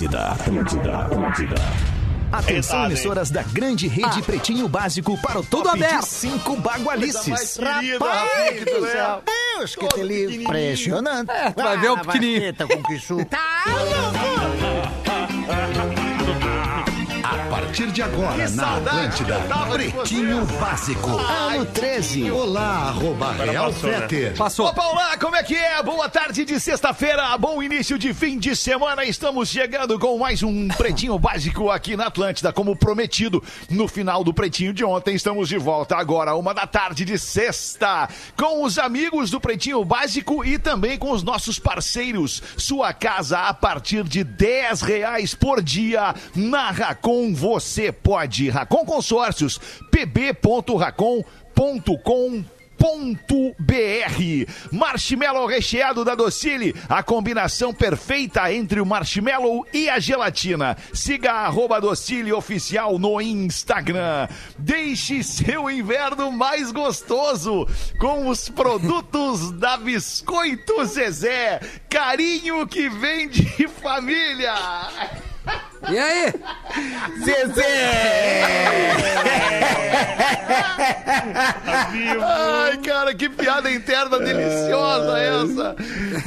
Atlântida, Atlântida, Atlântida. Atenção, emissoras da grande rede Pretinho Básico para o de aberto. cinco bagualices. Rapaz do céu. Deus, que ele impressionante. É, tu vai ver o pequenininho. Vaqueta com que suco. A partir de agora, na Atlântida, Pretinho Básico. Ano 13. Olá, arroba Real Feter. Passou. Opa, olá, como é que é? Boa tarde de sexta-feira, bom início de fim de semana. Estamos chegando com mais um Pretinho Básico aqui na Atlântida, como prometido no final do Pretinho de ontem. Estamos de volta agora, uma da tarde de sexta, com os amigos do Pretinho Básico e também com os nossos parceiros. Sua casa a partir de 10 reais por dia na Racon. Você pode. Racon Consórcios, pb.racon.com .br Marshmallow recheado da Docile, a combinação perfeita entre o marshmallow e a gelatina. Siga a Docile Oficial no Instagram. Deixe seu inverno mais gostoso com os produtos da Biscoito Zezé. Carinho que vem de família. E aí? Ai, cara, que piada interna deliciosa essa.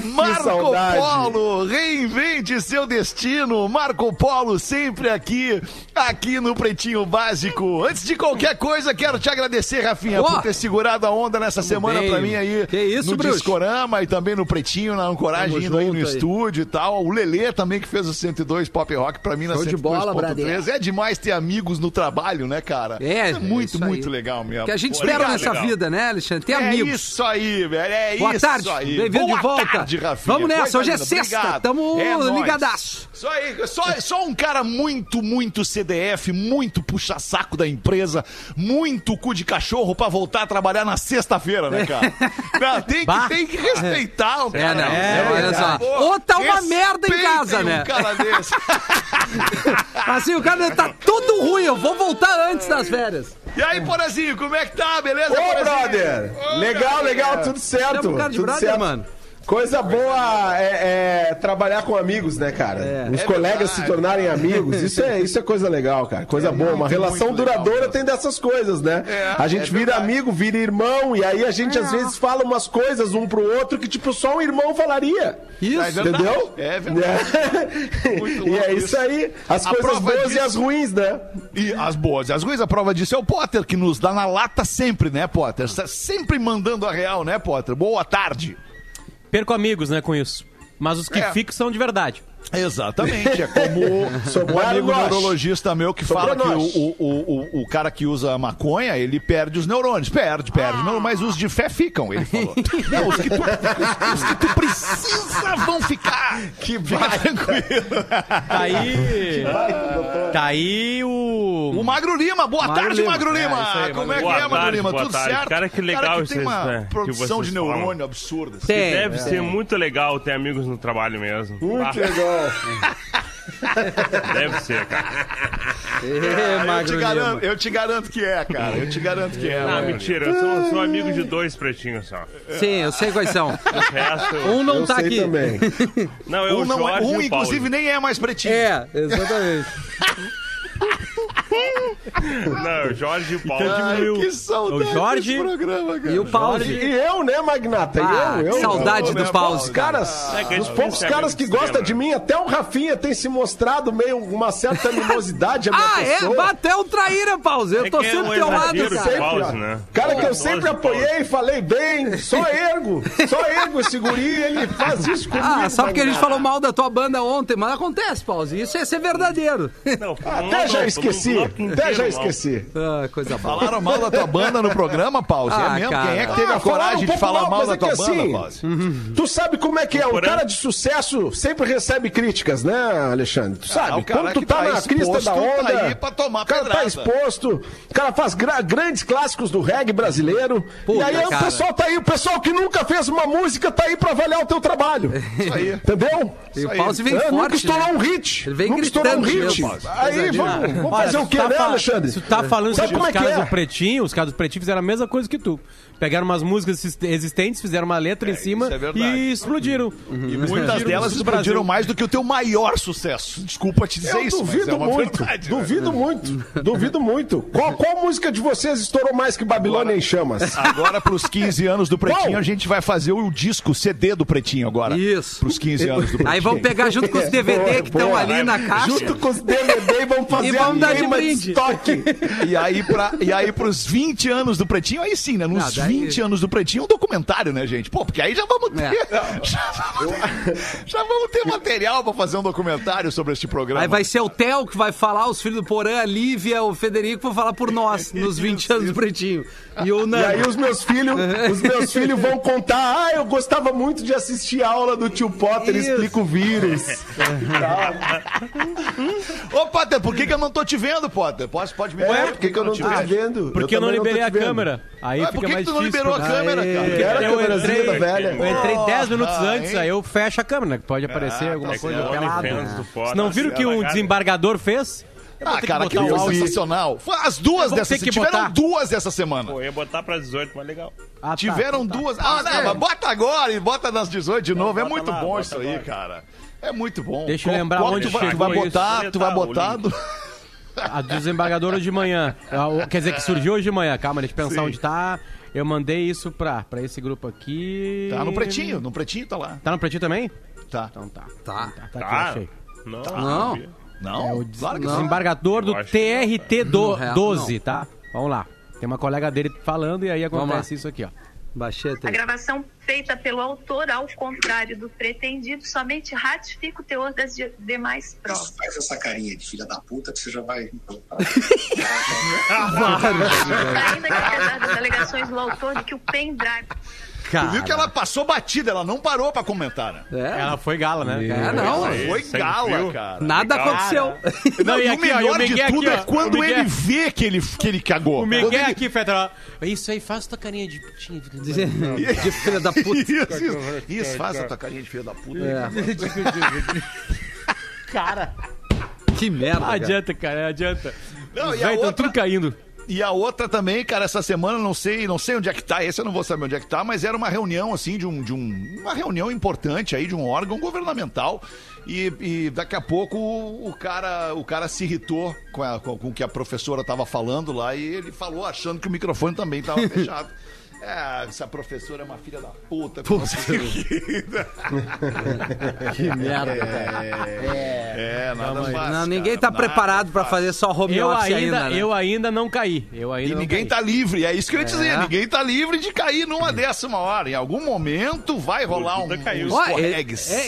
Marco. Polo, reinvente seu destino. Marco Polo sempre aqui, aqui no Pretinho Básico. Antes de qualquer coisa, quero te agradecer, Rafinha, Ó. por ter segurado a onda nessa semana bem. pra mim aí Que isso, no bruxo. Discorama e também no Pretinho, na Ancoragem, Tamo indo aí no aí. estúdio e tal. O Lelê também que fez o 102 Pop Rock pra mim na Show de bola, 102.3. É demais ter amigos no trabalho, né, cara? É, é muito, isso aí. muito legal mesmo. Que a gente Pô, espera nessa legal. vida, né, Alexandre? Ter É amigos. isso aí, velho. É Boa isso tarde, aí. bem-vindo de volta. tarde, Rafinha. Vamos nessa, Coisa hoje é linda, sexta, obrigado. tamo É ligadaço. Só, só, só um cara muito, muito CDF, muito puxa-saco da empresa, muito cu de cachorro pra voltar a trabalhar na sexta-feira, né, cara? Não, tem, que, tem que respeitar o cara. É, não. né? olha só. Ou tá uma merda em casa, né? Um cara desse. Assim, o cara tá tudo ruim, eu vou voltar antes das férias. E aí, Porazinho, como é que tá? Beleza, Ô, brother! Ô, Legal, cara. legal, tudo certo. De tudo brother, certo. mano. Coisa boa é, é trabalhar com amigos, né, cara? Os É colegas verdade. se tornarem amigos, isso é, isso é coisa legal, cara. Coisa boa. Uma relação legal duradoura mesmo. tem dessas coisas, né? É, a gente é vira verdade. amigo, vira irmão, e aí a gente às vezes fala umas coisas um pro outro que, tipo, só um irmão falaria. Isso. É. Entendeu? É verdade. E é isso. isso aí. As A coisas boas disso- e as ruins, né? E as boas e as ruins, a prova disso é o Potter, que nos dá na lata sempre, né, Potter? Sempre mandando a real, né, Potter? Boa tarde. Perco amigos, né, com isso. Mas os que É. ficam são de verdade. Exatamente, é como o Sobraram amigo nós. neurologista meu que fala que o, o, o, o cara que usa maconha, ele perde os neurônios. Perde, perde. Não, mas os de fé ficam, ele falou. Não, os que tu, os, os que tu precisa vão ficar. Que Fica vai. tranquilo. Tá aí. Tá aí o. O Magro Lima, boa Magro tarde, Lima. Magro Lima. É, aí, Como é que Boa é, Magro tarde, Lima? Tudo tarde. certo? Cara, que legal cara que isso tem uma né, produção de neurônio absurda. assim. Tem. Deve ser muito legal ter amigos no trabalho mesmo. Muito Ah, legal. Deve ser, cara. Ê, eu, te garanto, eu te garanto que é, cara. Eu te garanto que é. Ah, Magro. mentira, eu sou, sou amigo de dois pretinhos só. Sim, eu sei quais são. Resto. Um não Eu tá sei aqui. também. Não, é Um, o não é- Jorge um e o Paulo. inclusive, nem é mais pretinho. É, exatamente. Não, o Jorge e o Paulo. Ai, que saudade O Jorge- desse programa, cara. E o pause. E eu, né, Magnata? Ah, eu, eu. que saudade eu, do né, pause, Os cara. caras, É é os poucos caras que gostam de mim, até o Rafinha tem se mostrado meio uma certa animosidade à minha Ah, é? pessoa. Bateu um traíra, pause. Eu É tô é sempre do teu lado, cara. pause, ó. né? Cara que eu sempre apoiei, falei bem, só ergo, só ergo esse guri, ele faz isso comigo. Ah, só porque a gente falou mal da tua banda ontem, mas acontece, pause. Isso é ser verdadeiro. Não, Até já esqueci, até já esqueci. Ah, coisa boa. Falaram mal da tua banda no programa, Pause? Ah, é mesmo? cara. Quem é que teve Ah, a coragem um de falar mal da é tua banda, assim, Pause? Tu sabe como é que é? O cara de sucesso sempre recebe críticas, né, Alexandre? Tu sabe? Ah, o cara Quando tu tá, tá na crista da tá onda. aí pra tomar o cara tá pedrada. exposto. O cara faz gra- grandes clássicos do reggae brasileiro. Puta, e aí cara. o pessoal tá aí, o pessoal que nunca fez uma música tá aí pra avaliar o teu trabalho. Isso aí. Entendeu? E o pause vem É, nunca forte, estourou né? um hit. Ele vem nunca estourou um gritando hit. mesmo. Aí vamos, vamos fazer o quê, tá né, Alexandre? Tu tá falando Sabe sobre os é caras é? do Pretinho, os caras do Pretinho fizeram a mesma coisa que tu. Pegaram umas músicas exist- existentes, fizeram uma letra em cima é e explodiram. E muitas delas explodiram mais do que o teu maior sucesso. Desculpa te dizer Eu isso, mas duvido é uma muito, verdade. né? duvido muito, duvido muito. Qual, qual música de vocês estourou mais que Babilônia em Chamas? Agora, pros 15 anos do Pretinho, Qual? a gente vai fazer o disco CD do Pretinho agora. Isso. Pros 15 anos do Pretinho. Aí vamos pegar junto com os DVD que estão ali na caixa. Junto com os DVD, vamos fazer E vamos a dar de brinde. estoque. E aí, pra, e aí, pros 20 anos do Pretinho, aí sim, né? Nos daí- 20 anos do Pretinho, um documentário, né, gente? Pô, porque aí já vamos ter. É. Já, vamos ter já vamos ter material pra fazer um documentário sobre este programa. Aí vai ser o Theo que vai falar, os filhos do Porã, a Lívia, o Federico vão falar por nós, nos 20 anos do Pretinho. E o E aí os meus filhos, os meus filhos vão contar, ah, eu gostava muito de assistir a aula do tio Potter, Isso. explica o vírus. Ô, Potter, por que, que eu não tô te vendo, Potter? Pode, pode me Ué, dizer por que, que eu não tô te vendo? Porque eu, não liberei a vendo. câmera. Aí Ah, fica por que, que mais tu não liberou a câmera, cara? Porque era a eu câmerazinha entrei, da velha. eu entrei 10 minutos Ah, antes, hein? aí eu fecho a câmera, que pode aparecer Ah, alguma tá coisa pelada. Vocês não viram que o desembargador fez? Ah, cara, que o foi áudio. sensacional. As duas ter que Tiveram botar. duas dessa semana. Pô, eu ia botar pra 18, mas legal. Ah, tá, Tiveram tá, tá. duas. Ah, não, mas bota agora e bota nas 18 de novo. é bota muito lá, bom isso aí, lá. cara. É muito bom. Deixa eu lembrar qual onde tu vai, tu vai isso. botar, tu vai Tá, o botar. do- A do desembargador hoje de manhã. Ah, o- Quer dizer, que surgiu hoje de manhã. Calma, deixa eu pensar Sim. onde tá. Eu mandei isso pra, pra esse grupo aqui. Tá no pretinho, no pretinho tá lá. Tá no pretinho também? Tá. Então tá. Tá. Tá, tá aqui, Tá. achei. Não, Não. sabia. Não, É o des- claro que não. desembargador do não, TRT do, No real, 12, tá? Vamos lá. Tem uma colega dele falando e aí acontece isso aqui, ó. Baixei a gravação feita pelo autor, ao contrário do pretendido, somente ratifica o teor das de- demais provas. Faz essa carinha de filha da puta que você já vai. Ainda que apesar das alegações do autor de que o pendrive Tu viu que ela passou batida, ela não parou pra comentar, né? É, Ela foi gala, né? é não. Aí, Foi sem gala, fio. cara. Nada aconteceu. Não, e e o aqui, ó, e o melhor de tudo aqui, é ó, quando Miguel- ele vê que ele, que ele cagou. O Miguel ele- aqui, Fetra. Isso aí, faz tua carinha de putinha. De filha da puta. Isso, isso. Isso, faz a tua carinha de filho da puta. É. Que merda. Não cara. adianta, cara, não adianta. Não, Os e a tão outra- tudo caindo. E a outra também, cara, essa semana, não sei, não sei onde é que tá, esse eu não vou saber onde é que tá, mas era uma reunião, assim, de um, de um uma reunião importante aí, de um órgão governamental, e, e daqui a pouco o, cara, o cara se irritou com, a- com, com o que a professora tava falando lá, e ele falou achando que o microfone também tava fechado. É, essa professora é uma filha da puta. quê. Que merda, cara. É, nada fácil. Não, ninguém cara, tá preparado pra fácil. fazer só home Eu office ainda, ainda, né? eu ainda não caí. Eu ainda E não ninguém caí. tá livre, é isso que eu ia dizer. É. Ninguém tá livre de cair numa décima hora. Em algum momento vai rolar um, um Ó, é, é,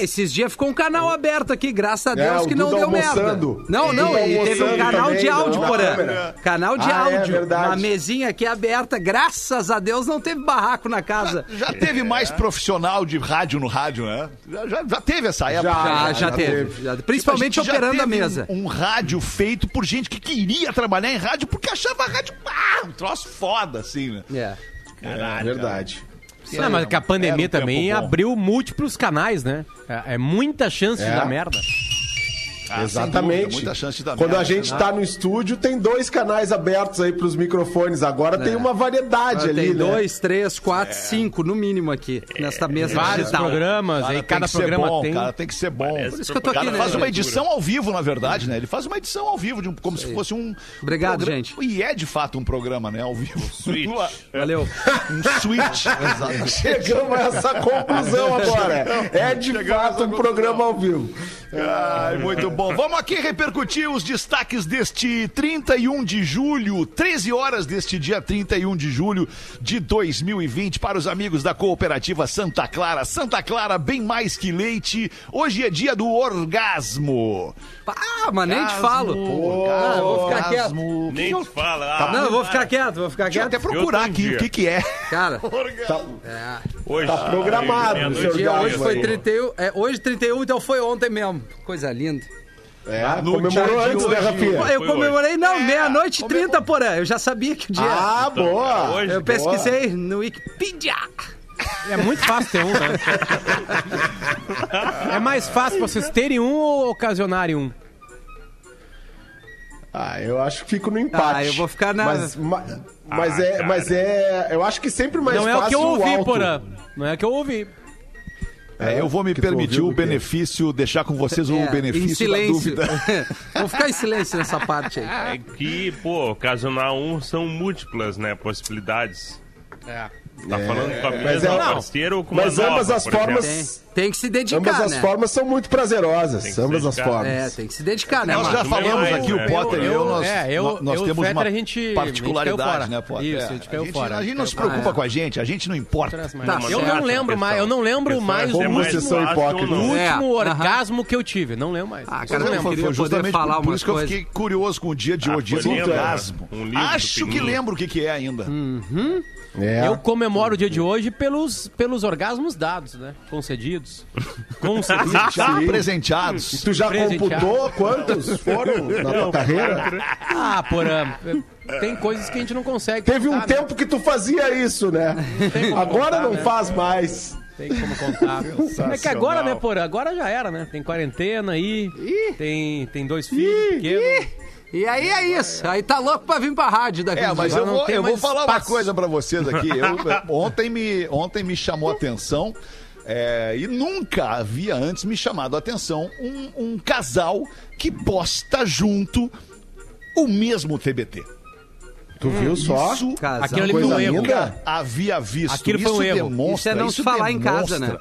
esses dias ficou um canal aberto aqui, graças a É, Deus o que não deu almoçando. merda. Não, não, Duda e teve um canal também, de áudio, na Porã. Canal de Ah, é áudio. verdade. uma mesinha aqui aberta, graças a Deus não teve barraco na casa. Já teve mais profissional de rádio no rádio, né? Já, já, já teve essa época. Já, já já teve. teve. já- principalmente Tipo, a já operando a mesa. Um, um rádio feito por gente que queria trabalhar em rádio porque achava a rádio ah, um troço foda, assim, né? É. É verdade. Não, mas que a pandemia um também abriu múltiplos canais, né? É, é muita chance de É. dar merda. Ah, Exatamente. dúvida, muita chance de dar Quando merda, a gente né? tá no estúdio, tem dois canais abertos aí pros microfones. Agora tem uma variedade ali, É. Tem né? dois, três, quatro, cinco, no mínimo aqui, nesta mesa Vários digital. programas, Cara, aí cada programa bom, tem. cara, tem que ser bom. Parece Por isso que eu tô aqui, né, faz uma edição ao vivo, na verdade, né? Ele faz uma edição ao vivo, de um- como se fosse um. Obrigado, programa- gente. E é de fato um programa, né? Ao vivo. Switch. Valeu. um switch. Chegamos a essa conclusão agora. É de Chegamos fato um programa ao vivo. Ai, muito bom. Vamos aqui repercutir os destaques deste 31 de julho, 13 horas deste dia 31 de julho de 2020, para os amigos da Cooperativa Santa Clara. Santa Clara, bem mais que leite. Hoje é dia do orgasmo. Ah, mas nem te falo. Ah, eu vou ficar quieto. Orgasmo. Nem te fala. Ah, Não, eu vou ficar quieto, vou ficar Deixa eu até quieto. procurar aqui o que que é. Cara, Hoje. Tá programado, meia-noite, seu dia hoje foi aí. 31, é, hoje 31, então foi ontem mesmo. Coisa linda. É, No comemorou antes, né, hoje- Rafinha? Eu Foi comemorei, não, É, meia-noite e 30, porã. Eu já sabia que o dia. Ah, boa! Hoje, eu pesquisei no Wikipedia. É muito fácil ter um, né? É mais fácil vocês terem um ou ocasionarem um? Ah, eu acho que fico no empate. Ah, eu vou ficar na- Mas, ma- mas Ah, é, cara. mas é. Eu acho que sempre mais Não é fácil o que eu ouvi. Porã. Não é o que eu ouvi. É, eu vou me permitir ouviu o benefício, deixar com vocês o É, em benefício da dúvida. Vou ficar em silêncio nessa parte aí. É que, pô, ocasional um são múltiplas, né? Possibilidades. É. Tá falando com a mas mesma é- parceira ou com uma Mas nova, ambas as por exemplo? Tem, que se dedicar, Ambas as né? formas são muito prazerosas. Ambas as formas. É, tem que se dedicar, né, Nós mano? já falamos aqui, o Potter e Eu- eu, nós, é, eu- nós- eu o temos Fetter, uma a gente- particularidade, caiu né, Potter? Isso, É, a gente caiu a gente, fora. a gente não se Caiu preocupa fora. com a gente, a gente não importa. Tá eu certo, não lembro mais, eu não lembro mais o não? O É, último orgasmo que eu tive. Não lembro mais. Ah, Cara, eu queria foi poder justamente falar por, isso que eu fiquei curioso com o dia de Ah, hoje. Orgasmo. Acho que lembro o que, que é ainda. É. Eu comemoro o dia de hoje pelos, pelos orgasmos dados, né? Concedidos. Concedidos. Já Sim. presenteados. Tu já Presenteado. computou quantos foram na tua carreira? Ah, porra. Tem coisas que a gente não consegue. Teve um contar, né? tempo que tu fazia isso, né? Tem como Agora contar, não né? faz mais. Tem como contar. É que agora, né, porra? Agora já era, né? Tem quarentena aí. Tem, tem dois filhos pequenos. E aí é isso. Aí tá louco pra vir pra rádio daqui É, mas eu não vou, tem eu vou falar uma espaço. coisa pra vocês aqui. Eu- ontem, me, ontem me chamou a atenção, é, e nunca havia antes me chamado a atenção, um, um casal que posta junto o mesmo TBT. Tu viu só? Isso Casal. Aquilo ali foi um erro. nunca havia visto. Aquilo foi isso um erro. demonstra. Isso é não se falar em casa, né?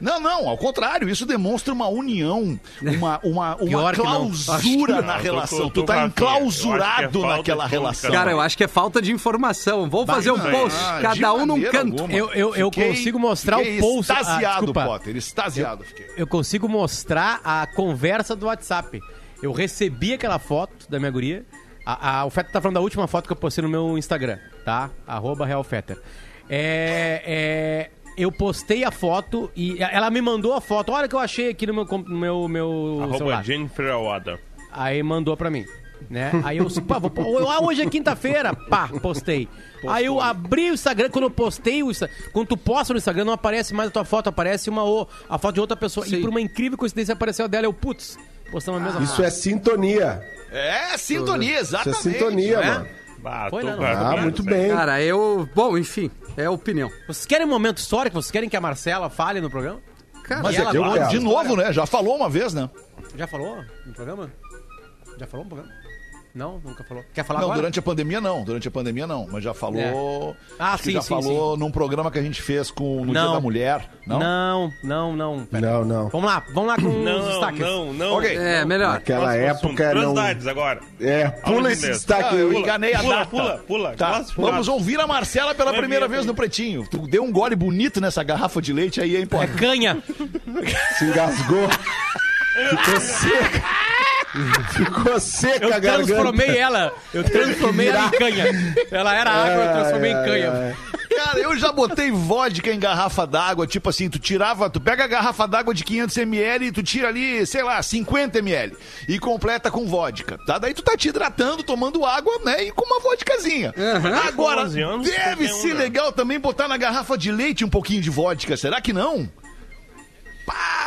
Não, não, ao contrário, isso demonstra uma união, uma, uma, uma não. clausura na Eu tô- relação. tô- Tu tá. Eu enclausurado é falta naquela relação. Cara, eu acho que é falta de informação. Vamos fazer um post, Ah, cada um num canto. alguma. Eu- eu- eu Fiquei- consigo mostrar o post- ah, Extasiado, desculpa. Potter, extasiado fiquei. Eu consigo mostrar a conversa do WhatsApp. Eu recebi aquela foto da minha guria. A, a- o Fetter tá falando da última foto que eu postei no meu Instagram, tá? Arroba RealFetter. É, é, eu postei a foto e ela me mandou a foto. Olha o que eu achei aqui no meu, no meu, meu Arroba celular. Jennifer Awada. Aí mandou pra mim. Né? Aí eu pá, vou, ah, hoje é quinta-feira, pá, postei. Aí eu abri o Instagram, quando eu postei o Instagram, quando tu posta no Instagram, não aparece mais a tua foto, aparece uma a foto de outra pessoa. E Sim. por uma incrível coincidência apareceu a dela, eu, putz, postamos a mesma Isso foto. é sintonia. É, sintonia, Isso é exatamente. sintonia, né? mano. Bah, Foi, né, não? a- Ah, a- muito bem. Cara, eu. Bom, enfim, é opinião. Vocês querem um momento histórico? Vocês querem que a Marcela fale no programa? Cara, Mas é ela que eu, de novo, né? Já falou uma vez, né? Já falou no programa? Já falou no programa? Não, nunca falou. Quer falar Não, agora? durante a pandemia não. Durante a pandemia não. Mas já falou. Ah, acho que sim, já sim, falou num programa que a gente fez com, no Dia Não. da Mulher. Não? Não, não, não. Pera. Não, não. Vamos lá, vamos lá com os Não, destaques. não, não. Ok. É, melhor. Naquela época não. Curiosidades agora. É, pula esse destaque Ah, eu aí. enganei a Pula, data. pula, pula. Tá, vamos ouvir a Marcela pela Vai primeira vez no Pretinho. Tu deu um gole bonito nessa garrafa de leite aí, hein, pô? É canha. Se engasgou. Ficou seca. Ficou seca Eu a garganta. transformei ela. Eu transformei ela em canha. Ela era água, eu transformei em canha. Cara, eu já botei vodka em garrafa d'água, tipo assim, tu tirava, tu pega a garrafa d'água de 500ml e tu tira ali, sei lá, 50ml e completa com vodka, tá? Daí tu tá te hidratando, tomando água, né, e com uma vodkazinha. Agora, 11 anos, deve ser legal também botar na garrafa de leite um pouquinho de vodka, será que não?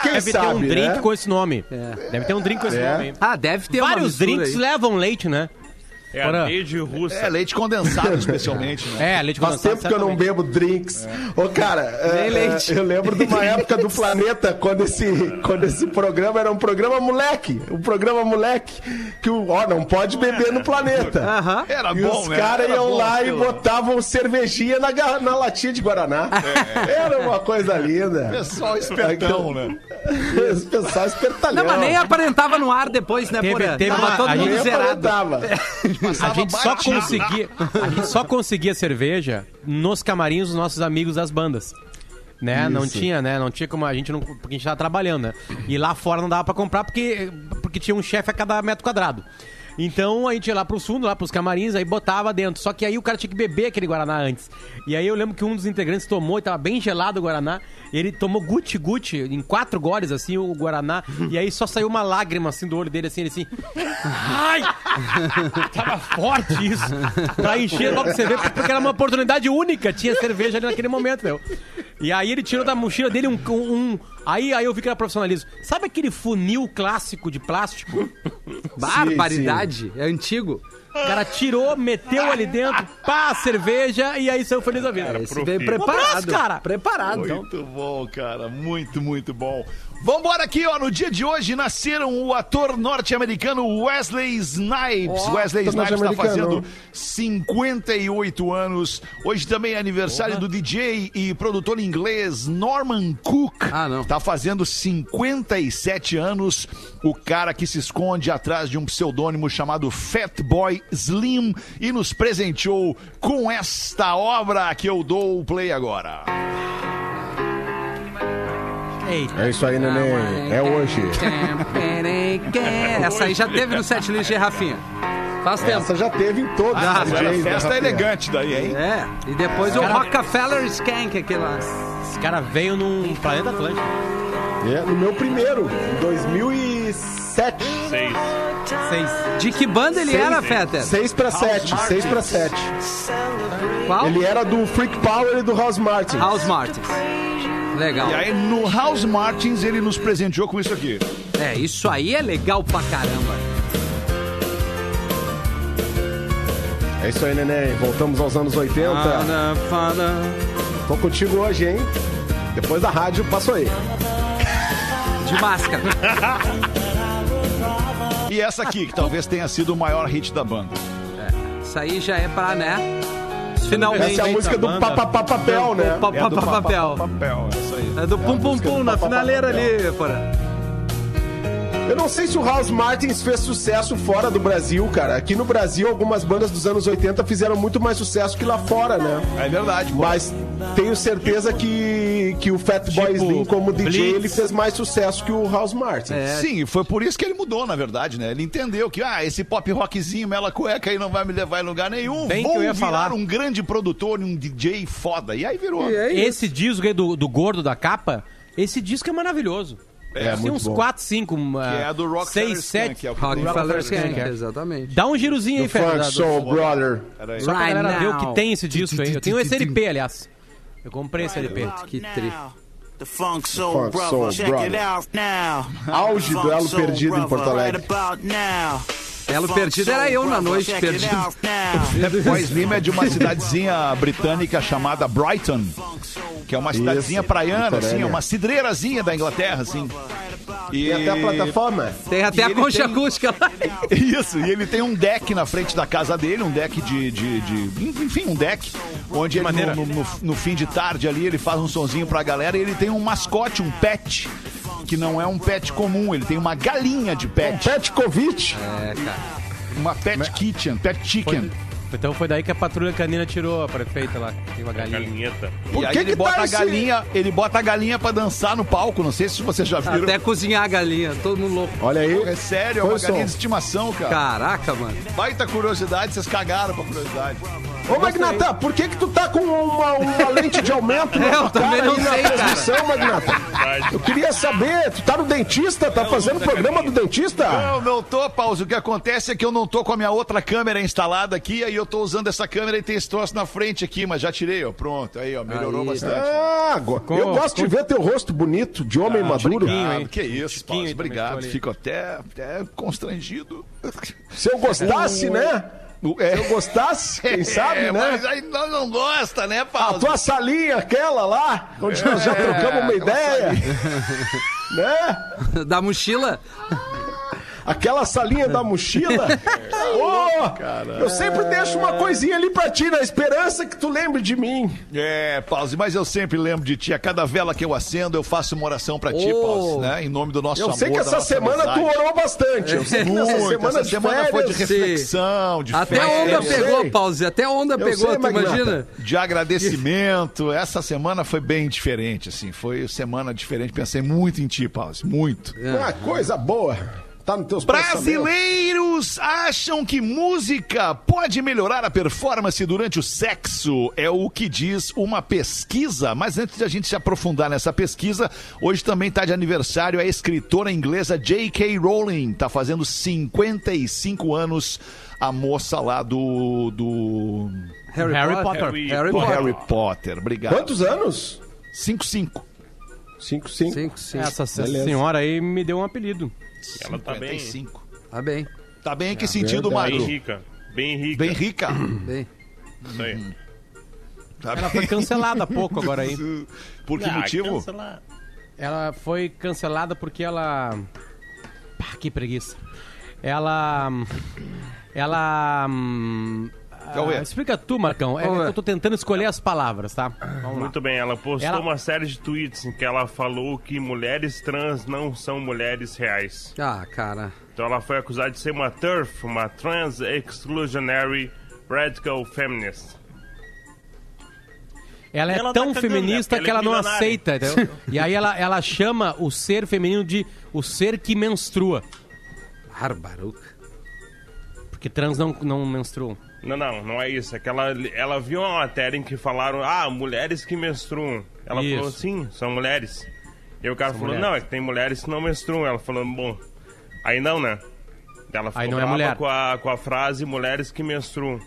Quem Deve sabe, ter um drink né? com esse nome. Uma Deve ter um drink com esse É. nome. hein? Ah, deve ter Vários drinks aí. levam leite, né? É a desde russa. É, leite condensado especialmente, né? É, leite Faz condensado. tempo que eu não bebo drinks. Ô, cara, é, leite. é, eu lembro de uma época do planeta, quando esse, quando esse programa era um programa moleque. Um programa moleque. Que, o- ó, não pode beber no planeta. Aham. Era E bom, os né? caras iam bom lá e botavam cervejinha na, garra- na latinha de Guaraná. Era uma coisa linda. Pessoal espertão, né? Esse pessoal espertalhão. Não, mas nem aparentava no ar depois, né, Teve- Porã? teve Tava uma- todo a mundo zerado. aparentava. A gente só conseguia, a gente só conseguia cerveja nos camarins dos nossos amigos das bandas. Né? Não tinha, né? Não tinha como a gente não, porque a gente tava trabalhando, né? E lá fora não dava pra comprar porque porque tinha um chefe a cada metro quadrado. Então a gente ia lá pro fundo, lá pros camarins, aí botava dentro. Só que aí o cara tinha que beber aquele Guaraná antes. E aí eu lembro que um dos integrantes tomou e tava bem gelado o Guaraná. E ele tomou guti-guti, em quatro goles, assim, o Guaraná. E aí só saiu uma lágrima, assim, do olho dele, assim, ele assim... Ai! Tava forte isso. Pra encher logo você vê, porque era uma oportunidade única. Tinha cerveja ali naquele momento, meu. E aí ele tirou da mochila dele um... um- um- aí, aí eu vi que era profissionalismo. Sabe aquele funil clássico de plástico? Barbaridade. É antigo. O cara tirou, meteu ali dentro, pá, cerveja e aí saiu feliz da vida. Esse profi. veio Um preparado. abraço, cara. Preparado. Muito bom, cara. Muito, muito bom. Vambora aqui, ó. No dia de hoje nasceram o ator norte-americano Wesley Snipes. Wesley ator Snipes está fazendo 58 anos. Hoje também é aniversário do DJ e produtor inglês Norman Cook. Ah, não. Tá fazendo 57 anos. O cara que se esconde atrás de um pseudônimo chamado Fatboy Slim e nos presenteou com esta obra que eu dou o play agora. Eita. É isso aí, neném. É hoje. Essa aí já teve no set list, Rafinha? Faz tempo. Essa já teve em todos Ah, os DJs, né, festa Rafinha? elegante daí, hein? É, e depois o Rockefeller Skank, aquele lá. Esse cara veio num planeta Atlântico. É, no meu primeiro, em 2007. Seis. Seis. De que banda ele Seis. era, Fetter? 6 pra 7, 6 pra 7. Qual? Ele era do Freak Power e do House Martin. House Martins. Legal. E aí no House Martins ele nos presenteou com isso aqui. É, isso aí é legal pra caramba. É isso aí, neném. Voltamos aos anos 80. Fana, fana. Tô contigo hoje, hein? Depois da rádio, passo aí. De máscara. E essa aqui, que talvez tenha sido o maior hit da banda. Isso aí já é pra, né? Finalmente. Essa é a música do banda. Papapá Papel, né? Pa- É pa- do pa- Papapá papel. Papel, essa aí. É do pum pum pum na finaleira ali, porra. Eu não sei se o House Martins fez sucesso fora do Brasil, cara. Aqui no Brasil, algumas bandas dos anos 80 fizeram muito mais sucesso que lá fora, né? É verdade, pô. Mas tenho certeza que, que o Fatboy Tipo, Slim, como DJ, Blitz. ele fez mais sucesso que o House Martins. É. Sim, foi por isso que ele mudou, na verdade, né? Ele entendeu que, ah, esse pop rockzinho, mela cueca aí não vai me levar em lugar nenhum. Bem que Vou eu ia virar falar. um grande produtor e um DJ foda. E aí virou. Esse disco aí do, do gordo da capa, esse disco é maravilhoso. É, Tem muito uns bom. 4, 5, Que é a do Rockefeller 6, Skank, 7. é o que Rockefeller Rockefeller Skank, é. exatamente. Dá um girozinho aí, Do Fernando. Funk Soul Brother. Só pra Right galera ver o que tem esse disco aí. Eu tenho esse LP, aliás. Eu comprei esse LP. Que tri. The Funk Soul Brother. Check it out now. Auge do Funk Elo Soul Perdido em Porto Alegre. Right about now. Elo Funk Perdido era eu na noite now. Fatboy Slim é de uma cidadezinha britânica chamada Brighton, que é uma cidadezinha Isso, praiana, assim, é uma cidreirazinha da Inglaterra, assim. E Tem até a plataforma. Tem até E a concha tem- acústica lá. Isso, e ele tem um deck na frente da casa dele, um deck de. de, de- enfim, um deck. Onde ele, no, no- no fim de tarde ali, ele faz um sonzinho pra galera e ele tem um mascote, um pet. Que não é um pet comum, ele tem uma galinha de pet. Petkovic. É, cara. Uma pet kitchen, pet chicken. Então foi daí que a patrulha canina tirou a prefeita lá. que Tem uma galinha. Galinheta. Por e aí que ele que bota tá a esse- galinha, ele bota a galinha pra dançar no palco, não sei se vocês já viram. Até cozinhar a galinha, todo mundo louco. Olha aí. É sério, é Foi uma o som. galinha de estimação, cara. Caraca, mano. Baita curiosidade, vocês cagaram pra curiosidade. Ô, Magnata, por que que tu tá com uma, uma lente de aumento na É, eu tua cara não aí na sei, cara. transmissão, Magnata? Eu queria saber, tu tá no dentista? Tá fazendo programa do dentista? Não, não tô, Paulo. O que acontece é que eu não tô com a minha outra câmera instalada aqui, aí eu tô usando essa câmera e tem esse troço na frente aqui, mas já tirei, ó. Pronto, aí, ó, melhorou Aí. bastante. Ah, go- eu gosto de ver teu rosto bonito, de homem maduro. Obrigado, hein? que isso, Paulo. Obrigado. ficou. Fico até, até constrangido. Se eu gostasse, né? É, Se eu gostasse, quem sabe, é, né? Mas aí nós não gosta, né, A Paulo? tua salinha, aquela lá, onde nós já trocamos uma ideia. né? Da mochila? Aquela salinha da mochila. Ô, eu sempre deixo uma coisinha ali pra ti, na esperança que tu lembre de mim. É, Pause, mas eu sempre lembro de ti. A cada vela que eu acendo, eu faço uma oração pra ti, Oh. Pause, né? Em nome do nosso Eu amor. sei que essa semana amizade. tu orou bastante. Eu sei que essa Muito, semana, essa de semana foi de férias, reflexão, de Até férias, onda eu pegou, sei. pause. Até onda pegou, sei, tu imagina? de agradecimento. Essa semana foi bem diferente, assim. Foi semana diferente. Pensei muito em ti, Pause. Muito. Ah, coisa boa. Tá nos teus pensamentos. Brasileiros acham que música pode melhorar a performance durante o sexo. É o que diz uma pesquisa. Mas antes de a gente se aprofundar nessa pesquisa, hoje também está de aniversário a escritora inglesa J.K. Rowling. Tá fazendo 55 anos. A moça lá do. do. Harry, Harry Potter. Potter. Harry do Potter. Harry Potter. Obrigado. Quantos anos? 55. Cinco, cinco. Cinco, cinco. Essa Beleza. senhora aí me deu um apelido. Ela tá bem. 55. Tá bem. Tá bem em que sentido, verdade. Bem rica. Bem rica. Bem rica. Bem, Isso aí. Tá Ela bem. foi cancelada há pouco agora aí. Por que Ah, motivo? cancelar. Ela foi cancelada porque ela. Pá, que preguiça. Ela. Ela. Ah, explica tu, Marcão. É, eu tô tentando escolher as palavras, tá? Vamos lá. Muito bem, ela postou Ela- uma série de tweets em que ela falou que mulheres trans não são mulheres reais. ah, cara. Então ela foi acusada de ser uma TERF, uma Trans Exclusionary Radical Feminist. Ela é Ela tá tão cagando, feminista né? que ela ela é não aceita, entendeu? E aí ela, ela chama o ser feminino de o ser que menstrua. Barbaruca. Porque trans não, não menstruam. Não, não, não é isso. É que ela, ela viu uma matéria em que falaram, ah, mulheres que menstruam. Ela Isso. falou, sim, são mulheres. E o cara falou, mulheres. não, é que tem mulheres que não menstruam. Ela falou, bom, aí não, né? Ela ficou Aí não é mulher. Com, a, com a frase mulheres que menstruam.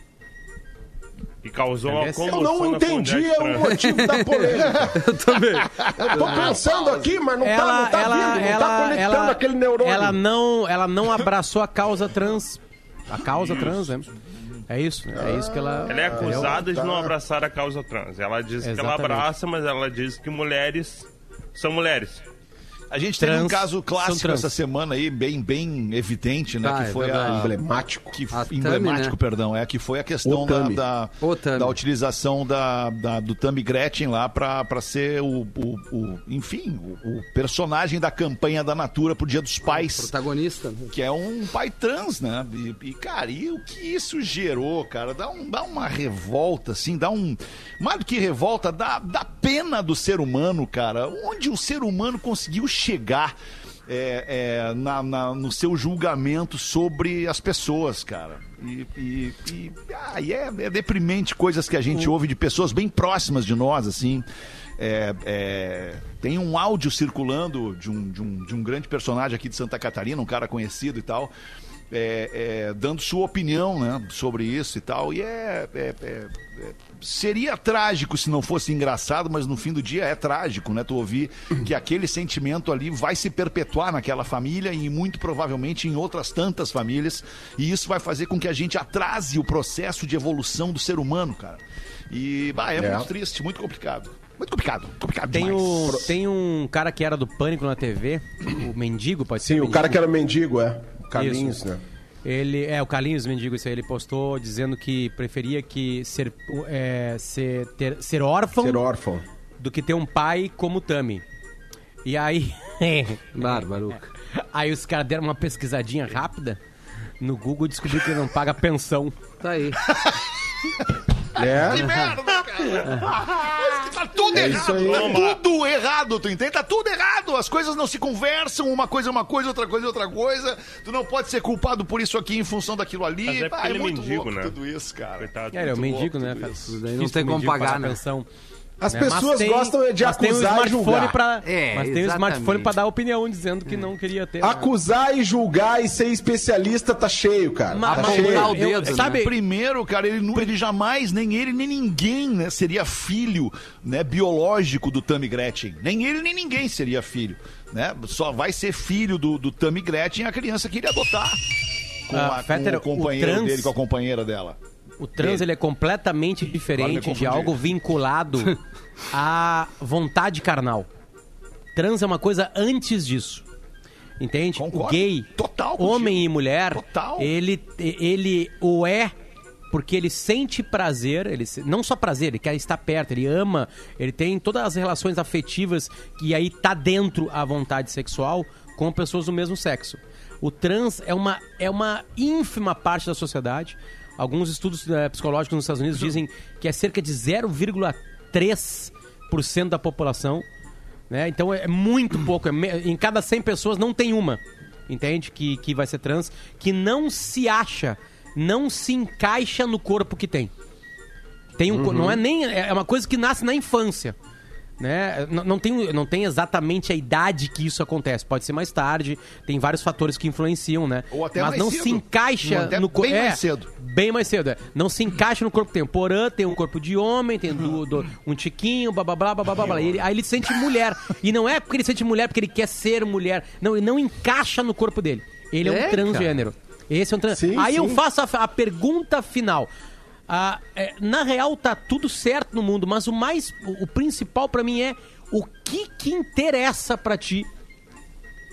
E causou uma Entendesse? Eu comoção não entendi o trans. motivo da polêmica. Eu também. Eu tô pensando aqui, mas não tá, ela, não tá ela, vindo, não ela, tá conectando ela, aquele neurônio. ela não, ela não abraçou a causa trans. A causa trans, né? É isso, é isso que ela. Ela é acusada de tá. não abraçar a causa trans. Ela diz que ela Exatamente. abraça, mas ela diz que mulheres são mulheres. A gente teve um Trans, caso clássico trans. essa semana aí, bem, bem evidente, né? Ah, que é foi verdade. a... Emblemático. Que, A Tami, emblemático, né? perdão, é que foi a questão O da, da, O da utilização da, da- do Tami Gretchen lá pra, pra ser o, o, o- enfim, o, o personagem da campanha da Natura pro Dia dos Pais. Protagonista. né? Que é um pai trans, né? E, e, cara, e o que isso gerou, cara? Dá, um, dá uma revolta, assim, dá um. Mais do que revolta, dá, dá pena do ser humano, cara. Onde o ser humano conseguiu chegar é, é, na- na- no seu julgamento sobre as pessoas, cara. E, e, e, ah, e é, é deprimente coisas que a gente ouve de pessoas bem próximas de nós, assim. É, é, tem um áudio circulando de um, de, um, de um grande personagem aqui de Santa Catarina, um cara conhecido e tal, é, é, dando sua opinião né, sobre isso e tal. E é, é- é- é- seria trágico se não fosse engraçado, mas no fim do dia é trágico, né? Tu ouvir que aquele sentimento ali vai se perpetuar naquela família e muito provavelmente em outras tantas famílias. E isso vai fazer com que a gente atrase o processo de evolução do ser humano, cara. E bah, é, É. muito triste, muito complicado. Muito complicado, complicado Tem, demais. o, tem um cara que era do Pânico na TV, o Mendigo, pode ser? Sim, o cara que era mendigo, é. O Carlinhos, Isso. né? Ele, é, o Carlinhos Mendigo, isso aí, ele postou dizendo que preferia que ser, é, ser, ter- ser órfão Ser órfão. do que ter um pai como o Tami. E aí, Barbaruca. aí os caras deram uma pesquisadinha rápida no Google e descobriram que ele não paga pensão. Tá aí. É. merda, cara. Tá tudo É errado, tá tudo errado, tu entende? Tá tudo errado. As coisas não se conversam, uma coisa é uma coisa, outra coisa é outra coisa. Tu não pode ser culpado por isso aqui em função daquilo ali. Mas é porque ele é muito mendigo, louco né? tudo isso, cara. Coitado. É, ele é um mendigo, né, não tem como pagar, né? pensão. As né? Pessoas tem- gostam de mas tem um acusar e julgar. Pra, É, mas tem um smartphone pra dar opinião dizendo que não queria ter. né? Acusar e julgar e ser especialista tá cheio, cara. Mas- tá mas cheio. o eu- dedo, né? sabe, Primeiro, cara, ele, ele jamais, nem ele, nem ninguém, né, seria filho, né, biológico do Tammy Gretchen. Nem ele, nem ninguém seria filho, né? Só vai ser filho do, do Tammy Gretchen a criança que ele adotar. Com, Ah, a- com Fetter, o companheiro o trans- dele, com a companheira dela. O trans ele é completamente diferente de confundi. algo vinculado à vontade carnal. Trans é uma coisa antes disso. Entende? Concordo. O gay, Total contigo. homem e mulher, Total. ele ele o é porque ele sente prazer, ele não só prazer, ele quer estar perto, ele ama, ele tem todas as relações afetivas que aí tá dentro a vontade sexual com pessoas do mesmo sexo. O trans é uma, é uma ínfima parte da sociedade. Alguns estudos eh, psicológicos nos Estados Unidos dizem que é cerca de 0,3% da população. Né? Então é muito pouco. é me- em cada 100 pessoas não tem uma, entende? Que, que vai ser trans, que não se acha, não se encaixa no corpo que tem. Tem um, co- Não é nem. É uma coisa que nasce na infância. Né? Não, não, tem, não tem exatamente a idade que isso acontece. Pode ser mais tarde, tem vários fatores que influenciam, né? Ou até Mas mais não cedo. se encaixa Até no corpo. bem mais cedo. Bem mais cedo, é. Não se encaixa no corpo que tem. O Porã tem um corpo de homem, tem do, do- um tiquinho, blá blá blá blá blá ele- aí ele se sente mulher. E não é porque ele se sente mulher porque ele quer ser mulher. Não, ele não encaixa no corpo dele. Ele é, É, um transgênero. Esse é um. Sim, Aí eu sim. faço a, a pergunta final. Ah, é, na real, tá tudo certo no mundo, mas o mais. O, o principal pra mim é o que que interessa pra ti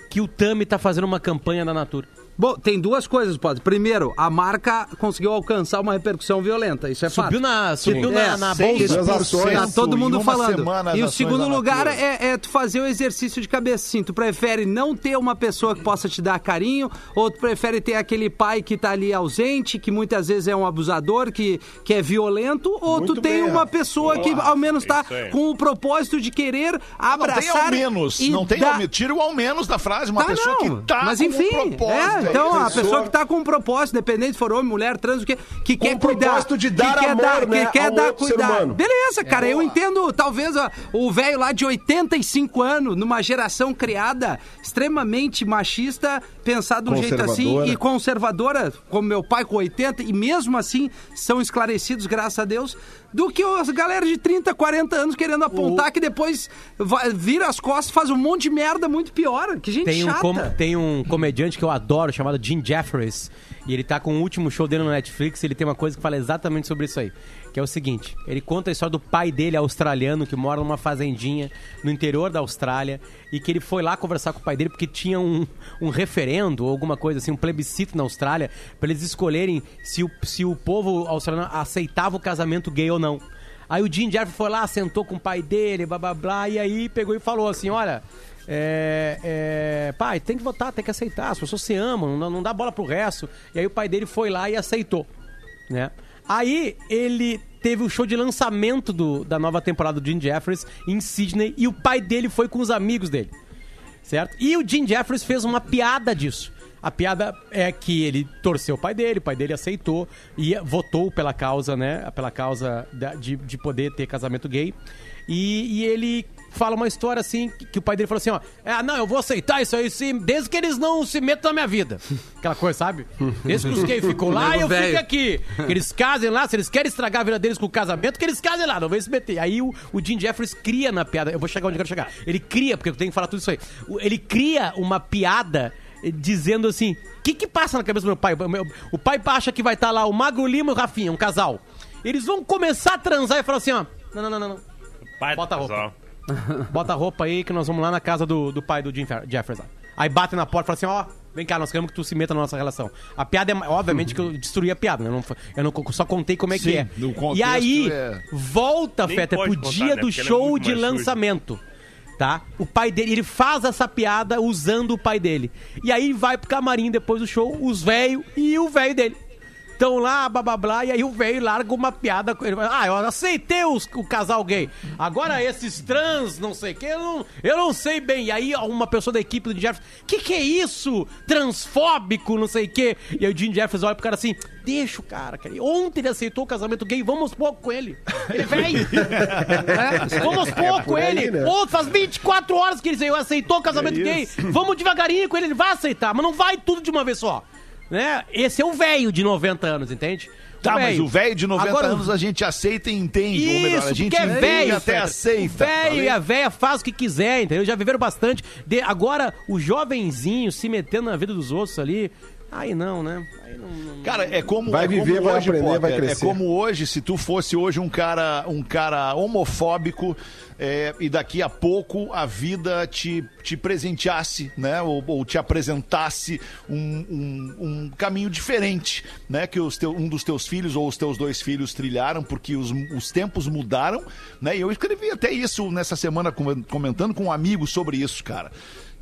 que o Tami tá fazendo uma campanha da Natura. Bom, tem duas coisas, pode. Primeiro, a marca conseguiu alcançar uma repercussão violenta. Isso é fato. Subiu na, subiu É, na, na seis bolsa. Ações. Tá todo mundo falando. E o segundo lugar é, é tu fazer o exercício de cabeça. Sim, tu prefere não ter uma pessoa que possa te dar carinho, ou tu prefere ter aquele pai que tá ali ausente, que muitas vezes é um abusador, que, que é violento, ou Muito tu tem bem, uma ó. pessoa que ao menos tá com o propósito de querer Não tem abraçar ao menos. Não tem ao menos. Tira o ao menos da frase. Uma Tá, pessoa não. que tá Mas com enfim, um propósito. é, então a pessoa- que tá com um propósito, independente se for homem, mulher, trans, o que, que quer o cuidar. propósito de dar que quer amor, dar, né, que quer dar cuidar. Beleza, cara, eu entendo, talvez ó, o velho lá de 85 anos, numa geração criada extremamente machista, pensar de um jeito assim Conservadora. e conservadora, como meu pai com 80, e mesmo assim são esclarecidos, graças a Deus, do que as galera de 30, 40 anos querendo apontar que depois vai- vira as costas e faz um monte de merda muito pior. Que gente Tem um, chata. com- tem um comediante que eu adoro, chamado Jim Jeffries. E ele tá com o último show dele no Netflix. E ele tem uma coisa que fala exatamente sobre isso aí. Que é o seguinte: ele conta a história do pai dele, australiano, que mora numa fazendinha no interior da Austrália. E que ele foi lá conversar com o pai dele porque tinha um, um referendo ou alguma coisa assim, um plebiscito na Austrália, pra eles escolherem se o, se o povo australiano aceitava o casamento gay ou não. Aí o Jim Jeffries foi lá, sentou com o pai dele, blá blá blá, e aí pegou e falou assim: olha. É, é, pai, tem que votar, tem que aceitar. As pessoas se amam, não, não dá bola pro resto. E aí o pai dele foi lá e aceitou, né? Aí ele teve o show de lançamento do- da nova temporada do Jim Jeffries em Sydney e o pai dele foi com os amigos dele, certo? E o Jim Jeffries fez uma piada disso. A piada é que ele torceu o pai dele, o pai dele aceitou e votou pela causa, né? Pela causa de, de poder ter casamento gay. E, e ele fala uma história assim, que, que o pai dele falou assim, ó, ah, não, eu vou aceitar isso aí sim, desde que eles não se metam na minha vida. Aquela coisa, sabe? Desde que os gays ficam lá, eu velho. fico aqui. Que eles casem lá, se eles querem estragar a vida deles com o casamento, que eles casem lá, não vem se meter. Aí o, o Jim Jeffries cria na piada, eu vou chegar onde eu quero chegar. Ele cria, porque eu tenho que falar tudo isso aí. Ele cria uma piada eh, dizendo assim, o que que passa na cabeça do meu pai? O meu- O pai acha que vai estar lá o Magro Lima e o Rafinha, um casal. Eles vão começar a transar e falar assim, ó, não, não, não, não, não. Bota a roupa. Bota a roupa aí que nós vamos lá na casa do, do pai do Jim Fer- Jeffers. lá. Aí bate na porta e fala assim, ó, vem cá, nós queremos que tu se meta na nossa relação. A piada é, obviamente, que eu destruí a piada, né? Eu não, eu não só contei como é que Sim, é. no contexto E aí, é- volta, Nem Feta, pro contar, dia né? do é show muito de suja. lançamento. Tá? O pai dele, ele faz essa piada usando o pai dele. E aí vai pro camarim depois do show, os velhos e o velho dele. Estão lá, blá blá blá, e aí o velho larga uma piada com ele. Ah, eu aceitei os- o casal gay. Agora esses trans, não sei o que, eu não, eu não sei bem. E aí uma pessoa da equipe do Jeffries, que que é isso? Transfóbico, não sei o que. E aí o Jim Jeffries olha pro cara assim, deixa o cara, cara. Ontem ele aceitou o casamento gay, vamos pouco com ele. Ele é velho. É, vamos pouco com por aí, ele. né? Faz 24 horas que ele aceitou o casamento É gay. Vamos devagarinho com ele, ele vai aceitar, mas não vai tudo de uma vez só. Né? Esse é o velho de 90 anos, entende? Tá, mas o velho de 90 Agora, anos a gente aceita e entende. ou melhor, a Isso, gente é velho, e até Fetter. aceita. O velho e a velha faz o que quiser, entendeu? Já viveram bastante. De- agora, o jovenzinho se metendo na vida dos outros ali. Aí não, né? Aí não. não- Cara, é como Vai é como viver, vai hoje, aprender, vai É crescer. como hoje, se tu fosse hoje um cara, um cara homofóbico é, e daqui a pouco a vida te, te presenteasse, né? Ou, ou te apresentasse um, um, um caminho diferente, né? Que os um dos teus filhos ou os teus dois filhos trilharam, porque os, os tempos mudaram, né? E eu escrevi até isso nessa semana com- comentando com um amigo sobre isso, cara.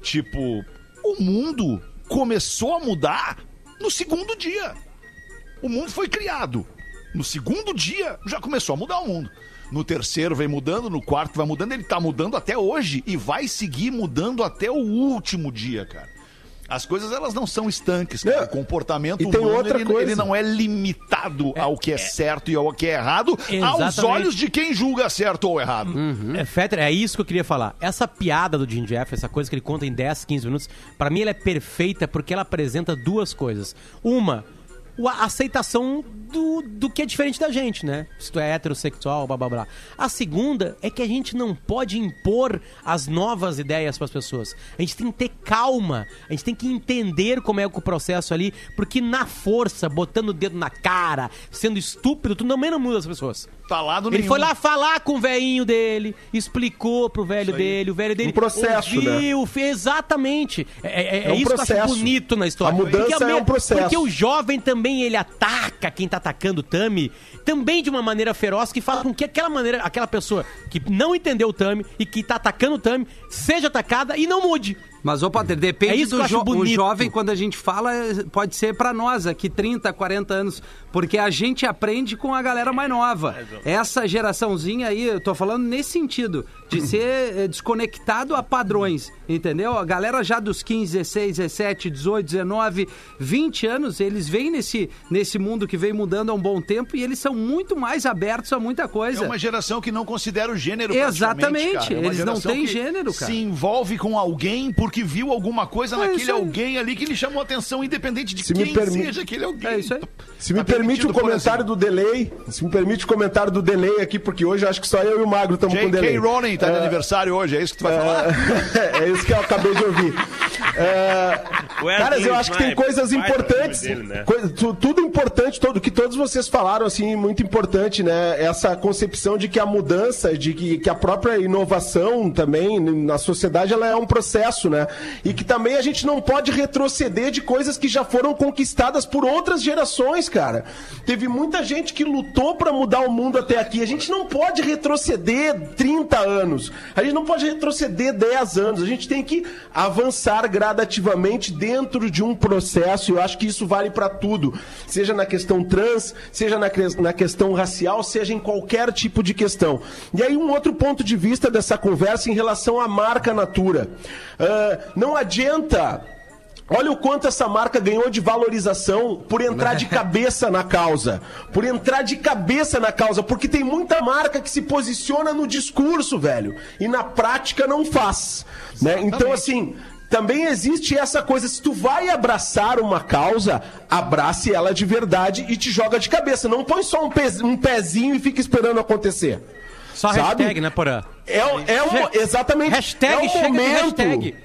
Tipo, o mundo começou a mudar no segundo dia. O mundo foi criado. No segundo dia, já começou a mudar o mundo. No terceiro vem mudando, no quarto vai mudando, ele tá mudando até hoje e vai seguir mudando até o último dia, cara. As coisas elas não são estanques, cara. O comportamento tem humano outra ele, coisa. ele não é limitado ao que é certo e ao que é errado, aos Exatamente. olhos de quem julga certo ou errado. É, Fetter, é isso que eu queria falar. Essa piada do Jim Jeff, essa coisa que ele conta em 10, 15 minutos, pra mim ela é perfeita porque ela apresenta duas coisas. Uma, a aceitação do, do que é diferente da gente, né? Se tu é heterossexual, blá blá blá. A segunda é que a gente não pode impor as novas ideias para as pessoas. A gente tem que ter calma, a gente tem que entender como é o processo ali, porque na força, botando o dedo na cara, sendo estúpido, tu também não muda as pessoas. Falado Ele nenhum. foi lá falar com o velhinho dele, explicou pro velho dele, o velho dele Um processo, ouviu, fez exatamente. É, é- é É um isso que eu acho processo. bonito na história. A mudança Porque é um processo. Porque o jovem também, ele ataca quem tá atacando o Tami, também de uma maneira feroz, que faz com que aquela maneira, aquela pessoa que não entendeu o Tami e que tá atacando o Tami, seja atacada e não mude. Mas, ô, Potter, depende É do jo o bonito. jovem, quando a gente fala, é, pode ser pra nós aqui, 30, 40 anos, porque a gente aprende com a galera mais nova. Essa geraçãozinha aí, eu tô falando nesse sentido, de ser eh, desconectado a padrões, entendeu? A galera já dos 15, 16, 17, 18, 19, 20 anos, eles vêm nesse, nesse mundo que vem mudando há um bom tempo e eles são muito mais abertos a muita É coisa. uma geração que não considera o gênero Exatamente. É eles não têm gênero, cara. Se envolve com alguém porque viu alguma coisa É naquele alguém ali que lhe chamou a atenção, independente de Se quem permi- seja aquele alguém. É isso aí. Se me Tá permite o comentário exemplo. do delay, se me permite o comentário do delay aqui, porque hoje acho que só eu e o Magro estamos com delay. J.K. Rowling tá de aniversário hoje, é isso que tu vai falar? é isso que eu acabei de ouvir. É, caras, eu acho que tem coisas importantes. dele, né? tudo importante, todo, que todos vocês falaram, assim, muito importante, né? Essa concepção de que a mudança, de que, que a própria inovação também na sociedade, ela é um processo, né? E que também a gente não pode retroceder de coisas que já foram conquistadas por outras gerações, cara. Teve muita gente que lutou pra mudar o mundo até aqui. A gente não pode retroceder 30 anos. A gente não pode retroceder 10 anos. A gente tem que avançar gradativamente dentro de um processo. Eu acho que isso vale pra tudo. Seja na questão trans, seja na, na questão racial, seja em qualquer tipo de questão. E aí, um outro ponto de vista dessa conversa em relação à marca Natura. Não adianta. Olha o quanto essa marca ganhou de valorização por entrar de cabeça na causa. Por entrar de cabeça na causa. Porque tem muita marca que se posiciona no discurso, velho. E na prática não faz. Né? Então, assim. Também existe essa coisa, se tu vai abraçar uma causa, abrace ela de verdade e te joga de cabeça. Não põe só um, pez- um pezinho e fica esperando acontecer. Só Sabe? hashtag, né, Porã? É, o- é o, exatamente. Hashtag, é o de momento hashtag.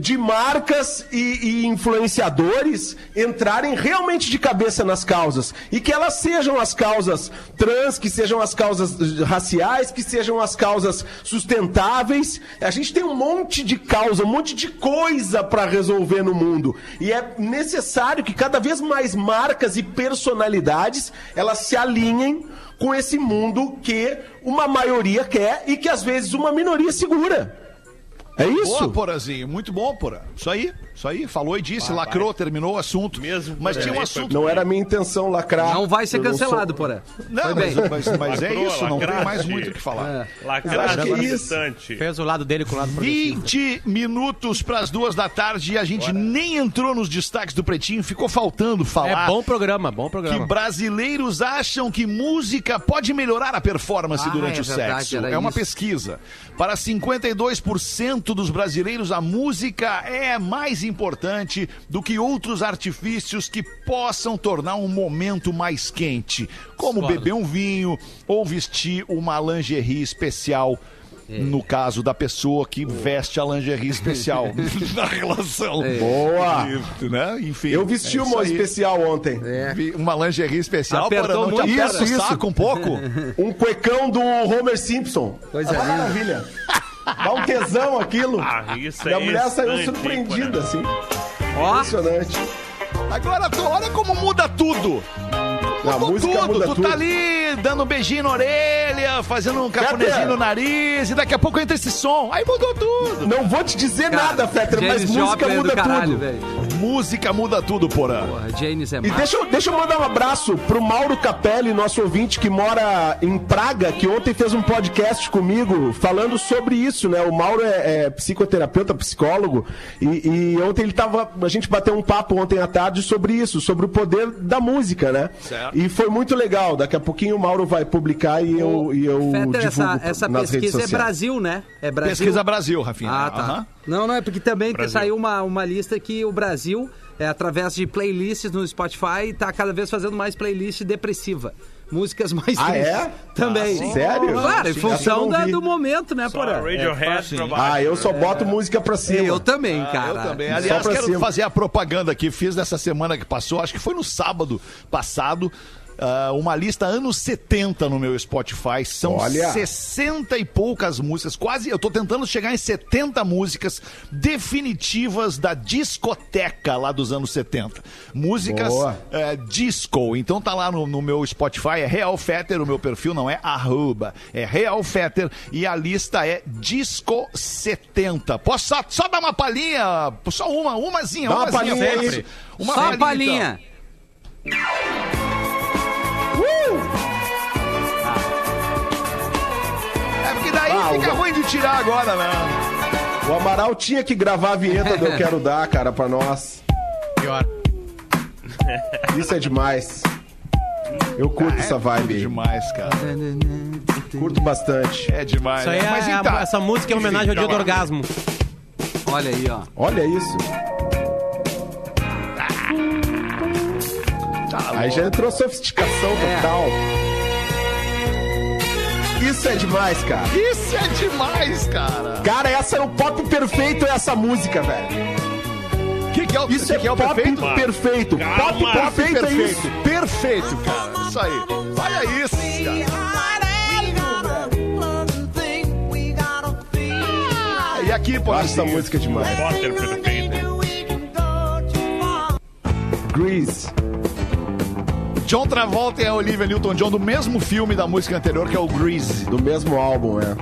De marcas e, e influenciadores entrarem realmente de cabeça nas causas. E que elas sejam as causas trans, que sejam as causas raciais, que sejam as causas sustentáveis. A gente tem um monte de causa, um monte de coisa para resolver no mundo. E é necessário que cada vez mais marcas e personalidades elas se alinhem com esse mundo que uma maioria quer e que às vezes uma minoria segura. É isso? Boa, Porazinho. Muito bom, Porã. Isso aí. Isso aí. Falou e disse, lacrou, terminou o assunto. Mesmo Mas tinha um assunto. Não era a minha intenção lacrar. Não vai ser não sou- cancelado, porra. Não, mas, bem. mas- mas é isso. Não tem mais muito o que falar. Acho que é isso. bastante. Fez o lado dele com o lado progressista. 20 minutos para as duas da tarde e a gente nem entrou nos destaques do Pretinho. Ficou faltando falar. É bom programa, bom Que programa. brasileiros acham que música pode melhorar a performance Ah, durante é o verdade, sexo. É uma isso. pesquisa. Para 52% dos brasileiros, a música é mais importante do que outros artifícios que possam tornar um momento mais quente, como Discordo. beber um vinho ou vestir uma lingerie especial. É. No caso da pessoa que veste a lingerie especial na relação. É. Boa! Isso, né? Enfim. Eu vesti é uma aí. especial ontem. Vi Uma lingerie especial, Apertou porra, não te Isso, isso. saco um pouco? Um cuecão do Homer Simpson. Coisa Ah, linda. Maravilha. Dá um tesão aquilo. Ah, isso e a é mulher saiu surpreendida, hein, assim. Ó, Impressionante. Agora, olha como muda tudo. Mudou música tudo. muda tu tudo. tá ali dando um beijinho na orelha, fazendo um cafunézinho no nariz, e daqui a pouco entra esse som. Aí mudou tudo. Não vou te dizer nada, Fetter, mas música é muda do caralho, tudo. velho. Música muda tudo, porã. Porra, Janis é E deixa, eu- deixa eu mandar um abraço pro Mauro Capelli, nosso ouvinte que mora em Praga, que ontem fez um podcast comigo falando sobre isso, né? O Mauro é, é psicoterapeuta, psicólogo, e, e ontem ele tava. A gente bateu um papo ontem à tarde sobre isso, sobre o poder da música, né? Certo. E foi muito legal. Daqui a pouquinho o Mauro vai publicar e eu, e eu Fetter, divulgo essa, essa nas redes pesquisa é. Brasil, né? É Brasil. Pesquisa Brasil, Rafinha. Ah, tá. Aham. Não, não, é porque também Brasil. saiu uma, uma lista que o Brasil é, através de playlists no Spotify, tá cada vez fazendo mais playlist depressiva. Músicas mais Ah, tristes é? também. sério? Claro, em função da- do momento, né, Porã? Radiohead baixo. Ah, eu só boto música pra cima. Eu também, Ah, cara. Eu também. Aliás, quero cima. fazer a propaganda aqui. Fiz nessa semana que passou, acho que foi no sábado passado. Ah, uma lista anos 70 no meu Spotify. São Olha. 60 e poucas músicas. Quase, eu tô tentando chegar em 70 músicas definitivas da discoteca lá dos anos 70. Músicas é, disco. Então tá lá no, no meu Spotify, é Real Fetter, o meu perfil não é arroba, é Real Fetter e a lista é Disco 70. Posso só, só dar uma palhinha? Só uma, umazinha, Dá uma palhinha? Uma Só a palhinha, então. Palhinha. É porque daí Ah, fica o- ruim de tirar agora, né? O Amaral tinha que gravar a vinheta do Eu Quero Dar, cara, pra nós. Pior. Isso é demais. Eu curto essa vibe aí. Demais, cara. Curto bastante. É demais. Isso aí né? é, Mas a- então, essa música é homenagem ao dia do orgasmo. Olha aí, ó. Olha isso. Aí já entrou sofisticação É. total. Isso é demais, cara. Isso é demais, cara. Cara, essa é o pop perfeito, essa música, velho. Que que é o, Isso que é, que é o pop perfeito? perfeito. Calma. Pop perfeito, é perfeito. isso. Perfeito, cara. Isso aí. Olha isso, cara. Ah, E aqui, pô. Essa música demais. Potter perfeito. Grease. John Travolta e a Olivia Newton-John do mesmo filme da música anterior, que é o Grease. Do mesmo álbum, é.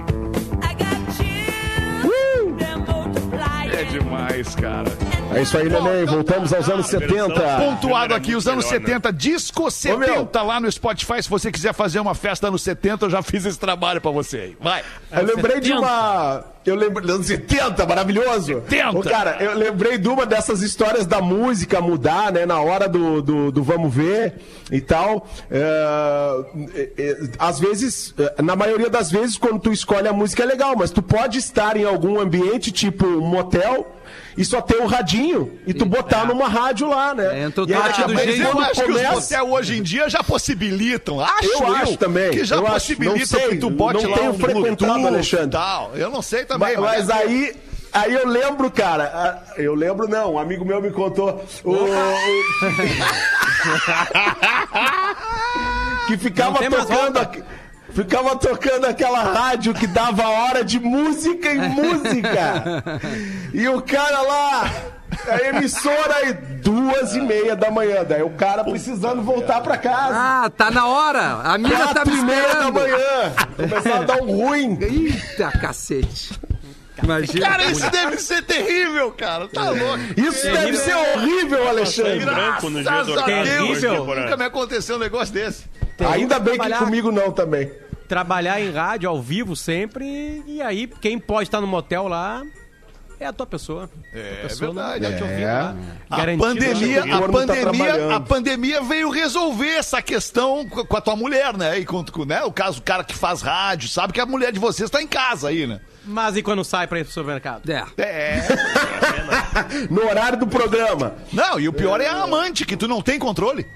É demais, cara. É isso aí, neném. Voltamos aos anos 70. Pontuado aqui, os anos Melhor, né? 70, Disco 70 lá no Spotify. Se você quiser fazer uma festa anos 70, eu já fiz esse trabalho pra você aí. Vai. Eu lembrei de uma. Eu lembrei. Anos 70, maravilhoso. 70. Ô, cara, eu lembrei de uma dessas histórias da música mudar, né? Na hora do, do, do vamos ver e tal. É, é, é, às vezes, é, na maioria das vezes, quando tu escolhe a música é legal, mas tu pode estar em algum ambiente, tipo um motel. E só ter o radinho e tu botar numa rádio lá, né? Entra o E aí, do mas jeito- eu acho que os começa- motel hoje em dia já possibilitam. Acho Eu acho também, Que já eu acho. possibilitam Não sei, que tu bote não lá tenho um frequentado, Bluetooth Alexandre. tal. Eu não sei também. Mas, mas é- aí, aí eu lembro, cara. Eu lembro, não. Um amigo meu me contou. o- que ficava tocando. Ficava tocando aquela rádio que dava hora de música em música. E o cara lá, a emissora aí, duas e meia da manhã. Daí o cara precisando voltar pra casa. Ah, tá na hora. A amiga tá me e meia da esperando. manhã. Começava a dar um ruim. Eita, cacete. Imagina. Cara, isso deve ser terrível, cara. Tá louco. Isso deve ser horrível, Alexandre. branco no dia Graças do a Deus, Terrível. nunca me aconteceu um negócio desse. Ainda bem que comigo não também. Trabalhar em rádio ao vivo sempre. E aí, quem pode estar no motel lá é a tua pessoa. É a pessoa verdade. Não, tá É. lá. A Garantido. pandemia, O a tá pandemia, trabalhando. a pandemia veio resolver essa questão com a tua mulher, né? E com, com, né? o caso, o cara que faz rádio, sabe que a mulher de vocês tá em casa aí, né? Mas e quando sai pra ir pro supermercado? É. É. No horário do programa. Não, e o pior é a amante, que tu não tem controle.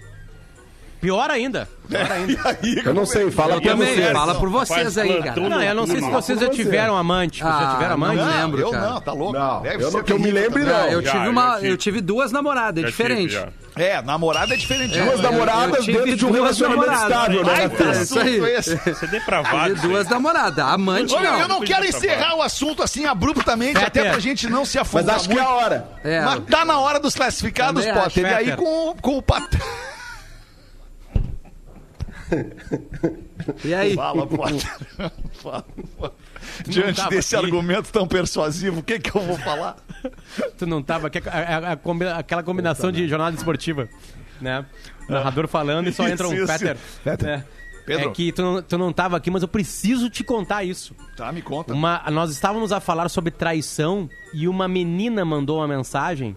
Pior ainda. Pior ainda. Aí, Eu não sei, fala pra também. Fala por vocês Faz aí, cara. Não, eu não sei se vocês já tiveram amante. Vocês já Ah, tiveram amante? não Não, lembro, eu cara. não, tá louco. Não, Deve eu ser não- que eu me lembre, também. não. eu, tive já uma, tive. eu tive duas namoradas, é diferente. É, namorada é diferente. Duas eu- namoradas dentro de um duas relacionamento estável, né? Ai? É isso aí. Você é depravado. Tive duas namoradas. Amante Olha, não. eu não quero encerrar o assunto assim abruptamente, até pra gente não se Mas afundar acho que é a hora. É, Mas tá na hora dos classificados, Também Potter. E aí com o Pat... e aí? Fala, Potter. Fala, Potter. Diante desse aqui. argumento tão persuasivo, o que que eu vou falar? Tu não tava. aquela combinação de jornada esportiva. Né? Narrador falando e só entra um isso. Peter. Peter. É. Pedro. É que tu não, tu não tava aqui, mas eu preciso te contar isso. Tá, me conta. Uma, nós estávamos a falar sobre traição e uma menina mandou uma mensagem.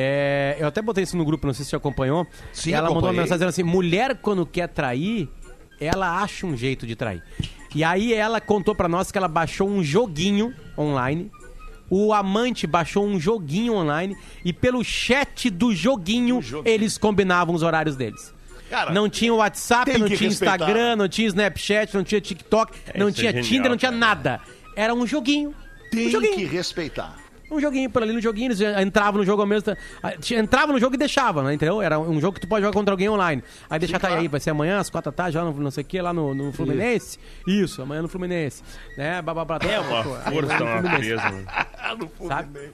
É, eu até botei isso no grupo, não sei se você acompanhou. Sim, ela mandou uma mensagem dizendo assim: mulher, quando quer trair, ela acha um jeito de trair. E aí ela contou pra nós que ela baixou um joguinho online o amante baixou um joguinho online e pelo chat do joguinho, eles combinavam os horários deles. Cara, não tinha WhatsApp, não tinha respeitar. Instagram, não tinha Snapchat, não tinha TikTok, não isso é tinha genial, Tinder, não tinha cara. nada. Era um joguinho. Tem um joguinho. que respeitar. Um joguinho por ali no joguinho, eles entravam no jogo ao mesmo tempo. Ah, Entrava no jogo e deixava, né? Entendeu? Era um jogo que tu pode jogar contra alguém online. Aí deixa tá aí, vai ser amanhã, às quatro da tarde, lá no não sei o que, lá no, no Fluminense. Isso. amanhã no Fluminense. Né? Blá, blá, blá, É uma força, no uma Fluminense, presa. mano. sabe?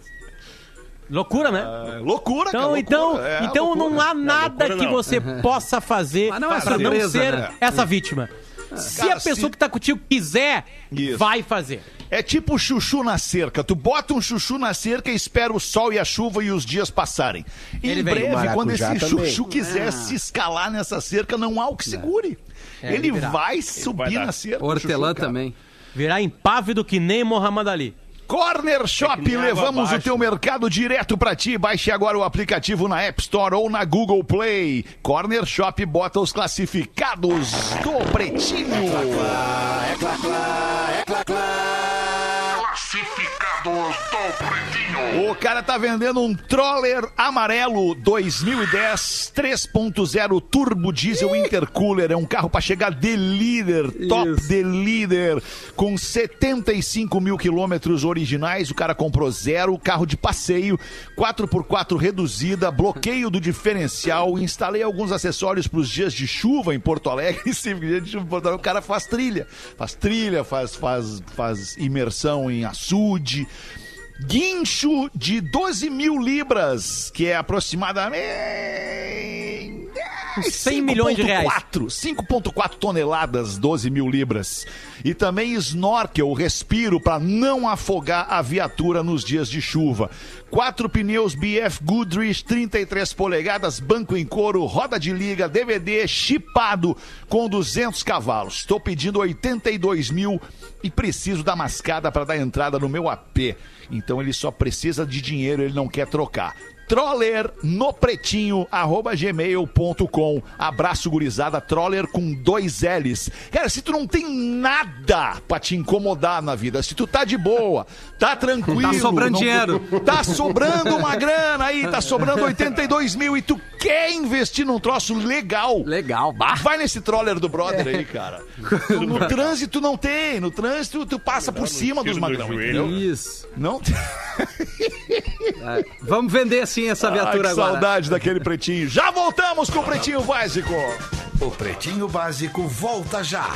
Loucura, né? É, loucura, cara. Então, loucura. então, É, então loucura. não há nada loucura que não. você possa fazer Mas não é não ser né? essa vítima. Se Cara, a pessoa se- que tá contigo quiser, Isso. vai fazer. É tipo chuchu na cerca. Tu bota um chuchu na cerca e espera o sol e a chuva e os dias passarem. Ele em breve, quando esse também. chuchu quiser se escalar nessa cerca, não há o que segure. É, ele ele vai subir dar. na cerca. Hortelã chuchu, também. Virar impávido que nem Muhammad Ali. Corner Shop, água levamos o teu mercado direto pra ti. Baixe agora o aplicativo na App Store ou na Google Play. Corner Shop bota os classificados do Pretinho. O cara tá vendendo um Troller amarelo 2010 3.0 turbo diesel intercooler. É um carro pra chegar de líder, top Isso. de líder, com 75 mil quilômetros originais. O cara comprou zero, carro de passeio, 4x4 reduzida, bloqueio do diferencial. Instalei alguns acessórios pros dias de chuva em Porto Alegre. Sim, dia de chuva em Porto Alegre, o cara faz trilha, faz trilha, faz, faz, faz imersão em açude. Guincho de 12 mil libras, que é aproximadamente. 100 milhões de reais. 5.4, 5.4 toneladas, 12 mil libras. E também snorkel, respiro, para não afogar a viatura nos dias de chuva. Quatro pneus BF Goodrich, 33 polegadas, banco em couro, roda de liga, DVD chipado com 200 cavalos. Estou pedindo 82 mil e preciso da mascada para dar entrada no meu AP. Então ele só precisa de dinheiro, ele não quer trocar. Troller no pretinho, arroba gmail.com. Abraço, gurizada. Troller com dois L's. Cara, se tu não tem nada pra te incomodar na vida, se tu tá de boa, tá tranquilo. Tá sobrando não- dinheiro. Tá sobrando uma grana aí, tá sobrando 82 mil e tu quer investir num troço legal. Legal, bah. Vai nesse troller do brother aí, cara. No, no trânsito não tem. No trânsito tu passa por cima dos do magrão, joelho. entendeu? Isso. Não tem. É, Vamos vender sim essa Ah, viatura que agora. saudade daquele pretinho. Já voltamos com o pretinho básico. O Pretinho Básico volta já.